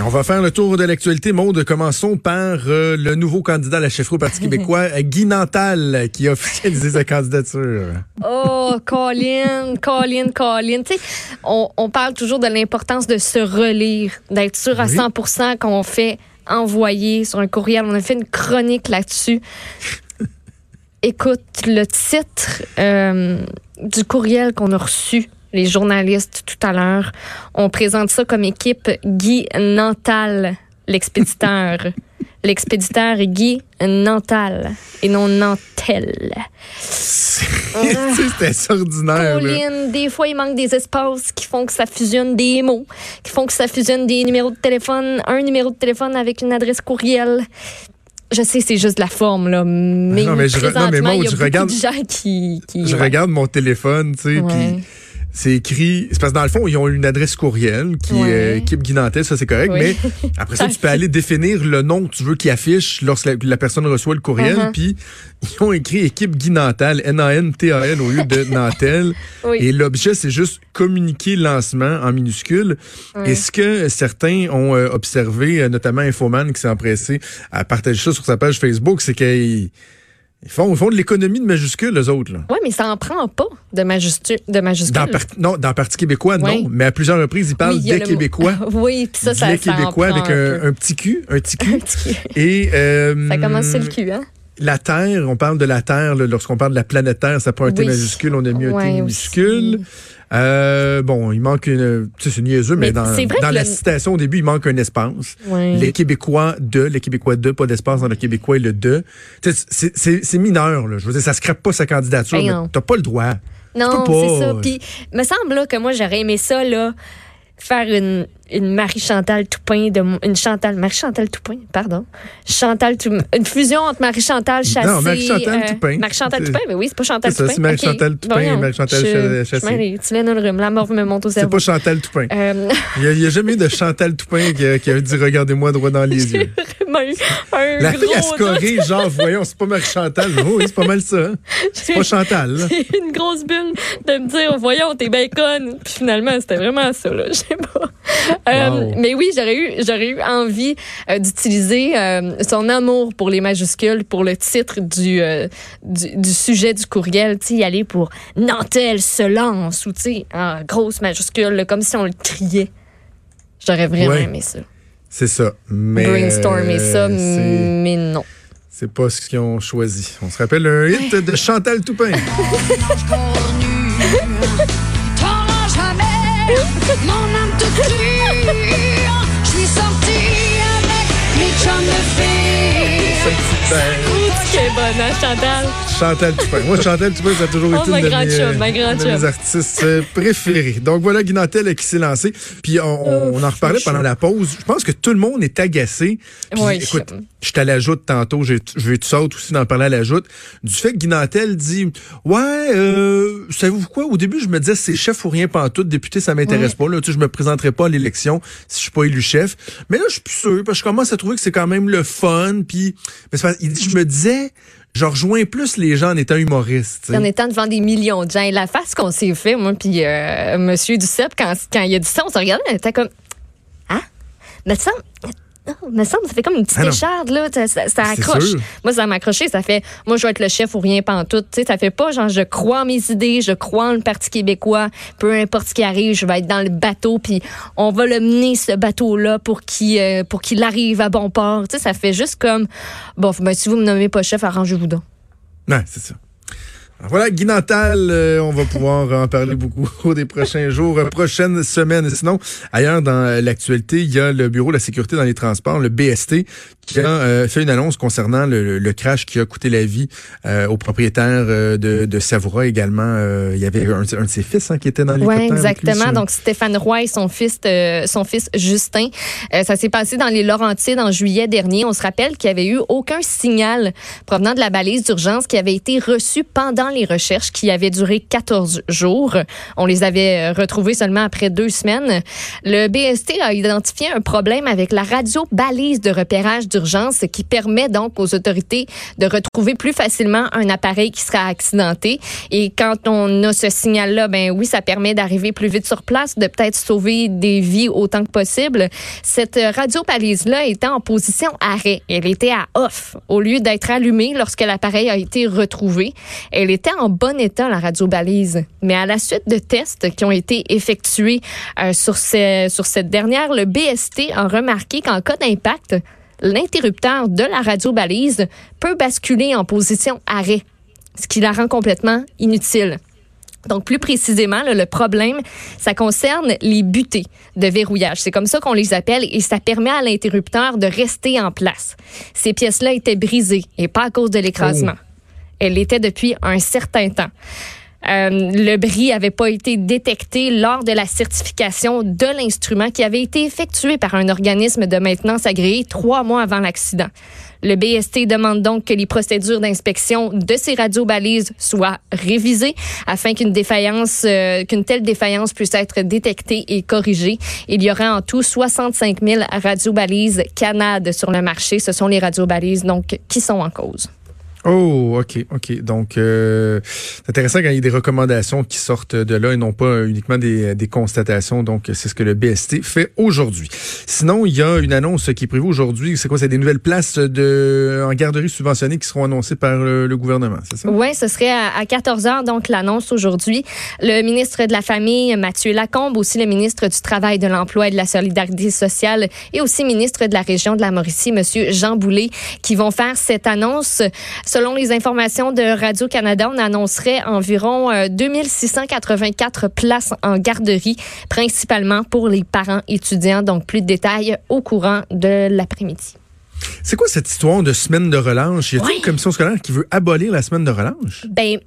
On va faire le tour de l'actualité. Monde, commençons par euh, le nouveau candidat à la chefferie au Parti québécois, Guy Nantal, qui a officialisé sa candidature. Oh, Colin, Colin, Colin. Tu sais, on, on parle toujours de l'importance de se relire, d'être sûr à Oui. 100% qu'on fait envoyer sur un courriel. On a fait une chronique là-dessus. Écoute, le titre euh, du courriel qu'on a reçu, les journalistes tout à l'heure, on présente ça comme équipe Guy Nantal, l'expéditeur. l'expéditeur Guy Nantal et non Nantel. C'était extraordinaire. là. Pauline, des fois, il manque des espaces qui font que ça fusionne des mots, qui font que ça fusionne des numéros de téléphone, un numéro de téléphone avec une adresse courriel. Je sais, c'est juste la forme, là. Mais, Non, mais je non, mais il y a je regarde- de gens qui... qui Je ouais. regarde mon téléphone, tu sais, puis c'est écrit. C'est parce que dans le fond, ils ont une adresse courriel qui Ouais. est euh, équipe Guy Nantel, ça c'est correct, Oui. mais après ça, tu peux aller définir le nom que tu veux qu'il affiche lorsque la, la personne reçoit le courriel, Uh-huh. puis ils ont écrit équipe Guy Nantal, au lieu de Nantel. Oui. Et l'objet, c'est juste communiquer lancement en minuscule. Ouais. Est-ce que certains ont euh, observé, euh, notamment Infoman qui s'est empressé à partager ça sur sa page Facebook, c'est qu'ils ils font, ils font de l'économie de majuscules, les autres. Là. Ouais, mais ça en prend pas de, majuscule. Dans, par- non, dans le Parti québécois, Oui. non. Mais à plusieurs reprises, ils parlent Oui, a des Québécois. oui, puis ça, ça, les ça en Québécois prend avec un petit cul, un petit cul. Un petit cul. Et euh, Ça commence sur le cul, hein? La Terre, on parle de la Terre, lorsqu'on parle de la planète Terre, ça prend un T majuscule, on a mis un Ouais, T minuscule. Euh, bon, il manque une. Tu sais, c'est niaiseux, mais, Mais dans, la le- citation au début, il manque un espace. Ouais. Les Québécois de, les Québécois de, pas d'espace dans le Québécois et le de. C'est mineur, là. Je veux dire, ça scrape pas sa candidature, Ben mais t'as pas le droit. Non, c'est ça. Puis, me semble là, que moi, j'aurais aimé ça, là, faire une, une Marie-Chantal Toupin, de, mon- une Chantal, Marie-Chantal Toupin, pardon. Chantal Toupin, une fusion entre Marie-Chantal Chassé. Non, Marie-Chantal Toupin. Marie-Chantal C'est- Toupin, mais oui, c'est pas Chantal C'est Toupin. c'est Marie-Chantal. Toupin et Marie-Chantal je- Chassé. Tu l'as dans le rhume, la mort me monte au C'est cerveau. pas Chantal Toupin. Euh, Il n'y a, jamais eu de Chantal Toupin qui a, qui a dit Regardez-moi droit dans les yeux. vraiment eu un La fille, doute. corrige, genre, voyons, c'est pas Marie-Chantal. Oh, oui, c'est pas mal ça. hein. C'est pas Chantal. une grosse bulle de me dire, voyons, t'es conne. Puis finalement, c'était vraiment ça, là. Je sais pas. Euh, Wow. mais oui, j'aurais eu, j'aurais eu envie euh, d'utiliser euh, son amour pour les majuscules pour le titre du, du, du sujet du courriel. Tu y aller pour Nantel se lance ou, tu sais, en grosse majuscule, comme si on le criait. J'aurais vraiment Ouais. aimé ça. C'est ça. Mais. Brainstormer ça, mais non. C'est pas ce qu'ils ont choisi. On se rappelle un hit de Chantal Toupin. Mon âme pure. Je suis sortie avec mes chums de filles. C'est bonne, hein, Chantal? Chantal. Moi, Chantal Toupin, ça a toujours Oh, été ma une de, grande mes, chum, ma grande une de mes artistes euh, préférés. Donc voilà Guy Nantel qui s'est lancé. Puis on, on- on en reparlait pendant la pause. Je pense que tout le monde est agacé. Puis, Oui. écoute, je suis à la joute tantôt. Je vais tout saute aussi d'en parler à la joute. Du fait que Guy Nantel dit Ouais, euh, savez-vous quoi? Au début, je me disais c'est chef ou rien pantoute. Député, ça m'intéresse pas. Là, tu sais, je me présenterai pas à l'élection si je suis pas élu chef. Mais là, je suis plus sûr parce que je commence à trouver que c'est quand même le fun. Puis, mais c'est parce- il dit, je me disais, je rejoins plus les gens en étant humoriste. En étant devant des millions de gens. Et la face qu'on s'est fait, moi, puis euh, Monsieur Duceppe, quand, quand il a dit ça, on se regardait, on était comme. Hein? Mais ça. Me semble, ça fait comme une petite Ah non. écharde, là. Ça, ça- ça C'est accroche. Moi, ça m'a accroché. Ça fait, moi, je vais être le chef ou rien pantoute. Tu sais, ça fait pas genre, je crois en mes idées, je crois en le Parti québéis. Peu importe ce qui arrive, je vais être dans le bateau, puis on va le mener, ce bateau-là, pour qu'il euh, pour qu'il arrive à bon port. Tu sais, ça fait juste comme, bon, ben, si vous me nommez pas chef, arrangez-vous donc. Ouais, c'est ça. Voilà, Guy Nantal, euh, on va pouvoir en parler beaucoup au des prochains jours, euh, prochaines semaines. Sinon, ailleurs dans euh, l'actualité, il y a le Bureau de la sécurité dans les transports, le BST, qui a euh, fait une annonce concernant le, le crash qui a coûté la vie euh, au propriétaire de, de Savoura également. Il y avait un, un de ses fils hein, qui était dans Oui, l'hélicoptère. lui, exactement. Donc, Stéphane Roy et son fils, son fils Justin. Ça s'est passé dans les Laurentides en juillet dernier. On se rappelle qu'il n'y avait eu aucun signal provenant de la balise d'urgence qui avait été reçu pendant les recherches qui avaient duré 14 jours. On les avait euh, retrouvés seulement après deux semaines. Le BST a identifié un problème avec la radio balise de repérage d'urgence qui permet donc aux autorités de retrouver plus facilement un appareil qui sera accidenté. Et quand on a ce signal-là, ben oui, ça permet d'arriver plus vite sur place, de peut-être sauver des vies autant que possible. Cette radio balise-là était en position arrêt. Elle était à off au lieu d'être allumée lorsque l'appareil a été retrouvé. Elle était en bon état, la radio balise. Mais à la suite de tests qui ont été effectués euh, sur, sur cette dernière, le BST a remarqué qu'en cas d'impact, l'interrupteur de la radio balise peut basculer en position arrêt, ce qui la rend complètement inutile. Donc, plus précisément, le problème, ça concerne les butées de verrouillage. C'est comme ça qu'on les appelle et ça permet à l'interrupteur de rester en place. Ces pièces-là étaient brisées et pas à cause de l'écrasement. Elle l'était depuis un certain temps. Euh, le bris n'avait pas été détecté lors de la certification de l'instrument qui avait été effectué par un organisme de maintenance agréé trois mois avant l'accident. Le BST demande donc que les procédures d'inspection de ces radiobalises soient révisées afin qu'une défaillance, euh, qu'une telle défaillance puisse être détectée et corrigée. Il y aura en tout 65 000 radiobalises Canad sur le marché. Ce sont les radiobalises donc qui sont en cause. Oh, OK, OK. Donc, euh, c'est intéressant quand il y a des recommandations qui sortent de là et non pas uniquement des, des constatations. Donc, c'est ce que le BST fait aujourd'hui. Sinon, il y a une annonce qui est prévue aujourd'hui. C'est quoi? C'est des nouvelles places de, en garderie subventionnées qui seront annoncées par le, le gouvernement, c'est ça? Oui, ce serait à, 14 heures, donc l'annonce aujourd'hui. Le ministre de la Famille, Mathieu Lacombe, aussi le ministre du Travail, de l'Emploi et de la Solidarité sociale et aussi ministre de la région de la Mauricie, Monsieur Jean Boulet, qui vont faire cette annonce. Selon les informations de Radio-Canada, on annoncerait environ euh, 2684 places en garderie, principalement pour les parents étudiants. Donc, plus de détails au courant de l'après-midi. C'est quoi cette histoire de semaine de relâche? Y a-t-il une commission scolaire qui veut abolir la semaine de relâche? Ben,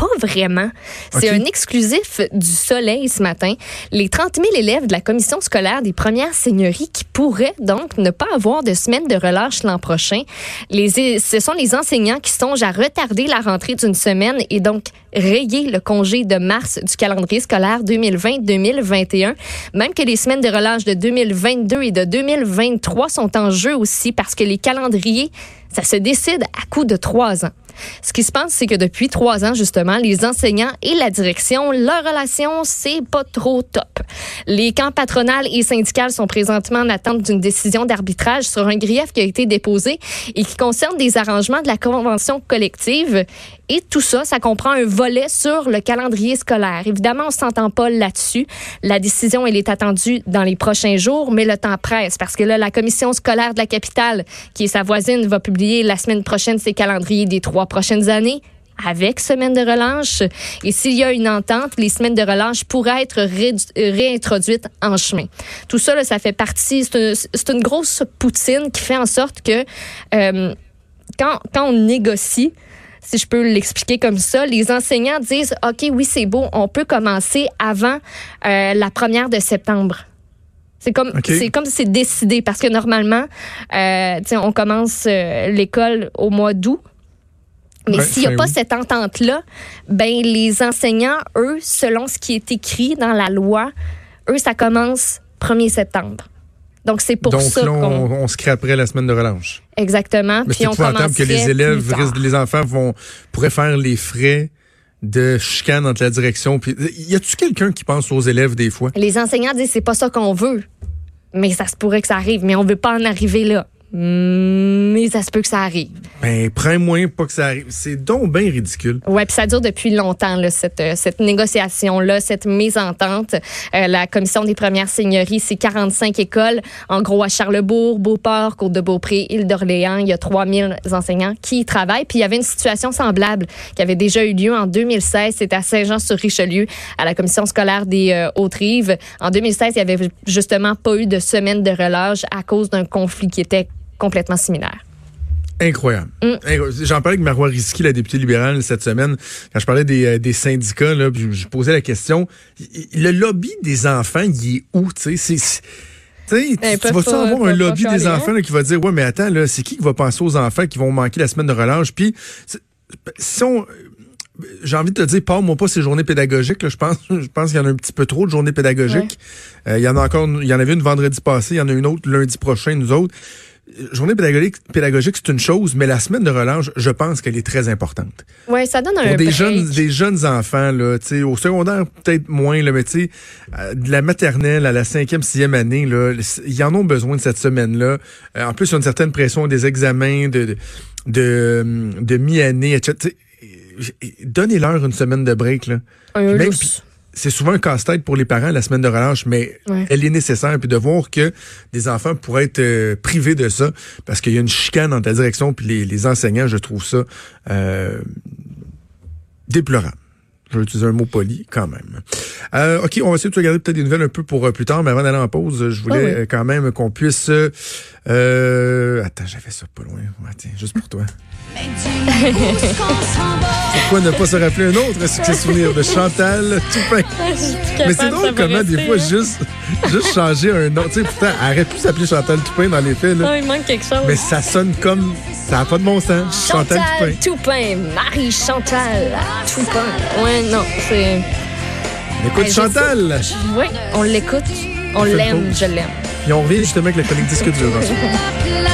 pas vraiment. C'est un exclusif du Soleil ce matin. Les 30 000 élèves de la commission scolaire des premières seigneuries qui pourraient donc ne pas avoir de semaine de relâche l'an prochain. Les, ce sont les enseignants qui songent à retarder la rentrée d'une semaine et donc rayer le congé de mars du calendrier scolaire 2020-2021. Même que les semaines de relâche de 2022 et de 2023 sont en jeu aussi parce que les calendriers, ça se décide à coup de trois ans. Ce qui se passe, c'est que depuis trois ans, justement, les enseignants et la direction, leur relation, c'est pas trop top. Les camps patronales et syndicales sont présentement en attente d'une décision d'arbitrage sur un grief qui a été déposé et qui concerne des arrangements de la convention collective. Et tout ça, ça comprend un volet sur le calendrier scolaire. Évidemment, on s'entend pas là-dessus. La décision, elle est attendue dans les prochains jours, mais le temps presse parce que là, la commission scolaire de la capitale, qui est sa voisine, va publier la semaine prochaine ses calendriers des trois prochaines années avec semaine de relâche. Et s'il y a une entente, les semaines de relâche pourraient être ré- réintroduites en chemin. Tout ça, là, ça fait partie, c'est une, grosse poutine qui fait en sorte que euh, quand on négocie, si je peux l'expliquer comme ça, les enseignants disent, OK, oui, c'est beau, on peut commencer avant euh, la première de septembre. C'est comme OK. c'est comme si c'est décidé parce que normalement, euh, on commence euh, l'école au mois d'août. Mais s'il n'y a pas cette entente-là, ben les enseignants, eux, selon ce qui est écrit dans la loi, eux, ça commence 1er septembre. Donc, c'est pour Donc ça là, on, qu'on... on se la semaine de relâche. Exactement. Mais Puis c'est on que les élèves, les enfants vont pourraient faire les frais de chicane entre la direction. Puis, y a-tu quelqu'un qui pense aux élèves des fois? Les enseignants disent c'est pas ça qu'on veut. Mais ça se pourrait que ça arrive, mais on veut pas en arriver là. Mais ça se peut que ça arrive. Ben, prends moins pas que ça arrive. C'est donc bien ridicule. Ouais, puis ça dure depuis longtemps là, cette euh, cette négociation là, cette mésentente. Euh, la commission des premières seigneuries, c'est 45 écoles, en gros à Charlebourg, Beauport, Côte-de-Beaupré, Île-d'Orléans, il y a 3000 enseignants qui y travaillent. Puis il y avait une situation semblable qui avait déjà eu lieu en 2016, c'était à Saint-Jean-sur-Richelieu, à la commission scolaire des euh, Hautes-Rives. En 2016, il y avait justement pas eu de semaine de relâche à cause d'un conflit qui était complètement similaire. Incroyable. Mm. J'en parlais avec Marois Risky, la députée libérale, cette semaine, quand je parlais des, euh, des syndicats, là, je posais la question. Le lobby des enfants, il est où? Tu c'est- Ben, tu- vas-tu avoir un lobby des hein? enfants là, qui va dire, ouais, mais attends, là, c'est qui qui va penser aux enfants qui vont manquer la semaine de relâche? Puis, c'est- si on... J'ai envie de te dire, parle-moi pas ces journées pédagogiques. Là, je pense, je pense qu'il y en a un petit peu trop de journées pédagogiques. Euh, il y en a encore, il y en avait une vendredi passé, il y en a une autre lundi prochain, nous autres. Journée pédagogique, pédagogique c'est une chose, mais la semaine de relâche, je pense qu'elle est très importante. Ouais, ça donne un Pour des break. jeunes, des jeunes enfants, là, tu sais, au secondaire, peut-être moins, là, mais tu sais, euh, de la maternelle à la cinquième, sixième année, là, ils en ont besoin de cette semaine-là. Euh, en plus, il y a une certaine pression des examens, de, de, de, de mi-année, etc. Donnez-leur une semaine de break, là. Un Même-. C'est souvent un casse-tête pour les parents, la semaine de relâche, mais Ouais. elle est nécessaire. Puis de voir que des enfants pourraient être euh, privés de ça, parce qu'il y a une chicane dans ta direction, puis les, les enseignants, je trouve ça euh, déplorable. Je vais utiliser un mot poli quand même. Euh, OK, on va essayer de regarder peut-être des nouvelles un peu pour euh, plus tard, mais avant d'aller en pause, je voulais Ah oui. euh, quand même qu'on puisse... euh, attends, j'avais ça pas loin. Ouais, tiens, juste pour toi. Pourquoi ne pas se rappeler un autre? Succès souvenir de Chantal Toupin? Mais c'est drôle comment des fois juste, juste changer un nom. Tu sais, pourtant, elle aurait pu s'appeler Chantal Toupin dans les faits, là. Ah, il manque quelque chose. Mais ça sonne comme. Ça n'a pas de bon sens. Chantal, Chantal Toupin. Toupin. Marie Chantal Toupin. Ouais, non, c'est. On écoute Hey, Chantal. Oui, on l'écoute. On l'aime, je l'aime. Puis on revient justement avec la chronique disque dur planète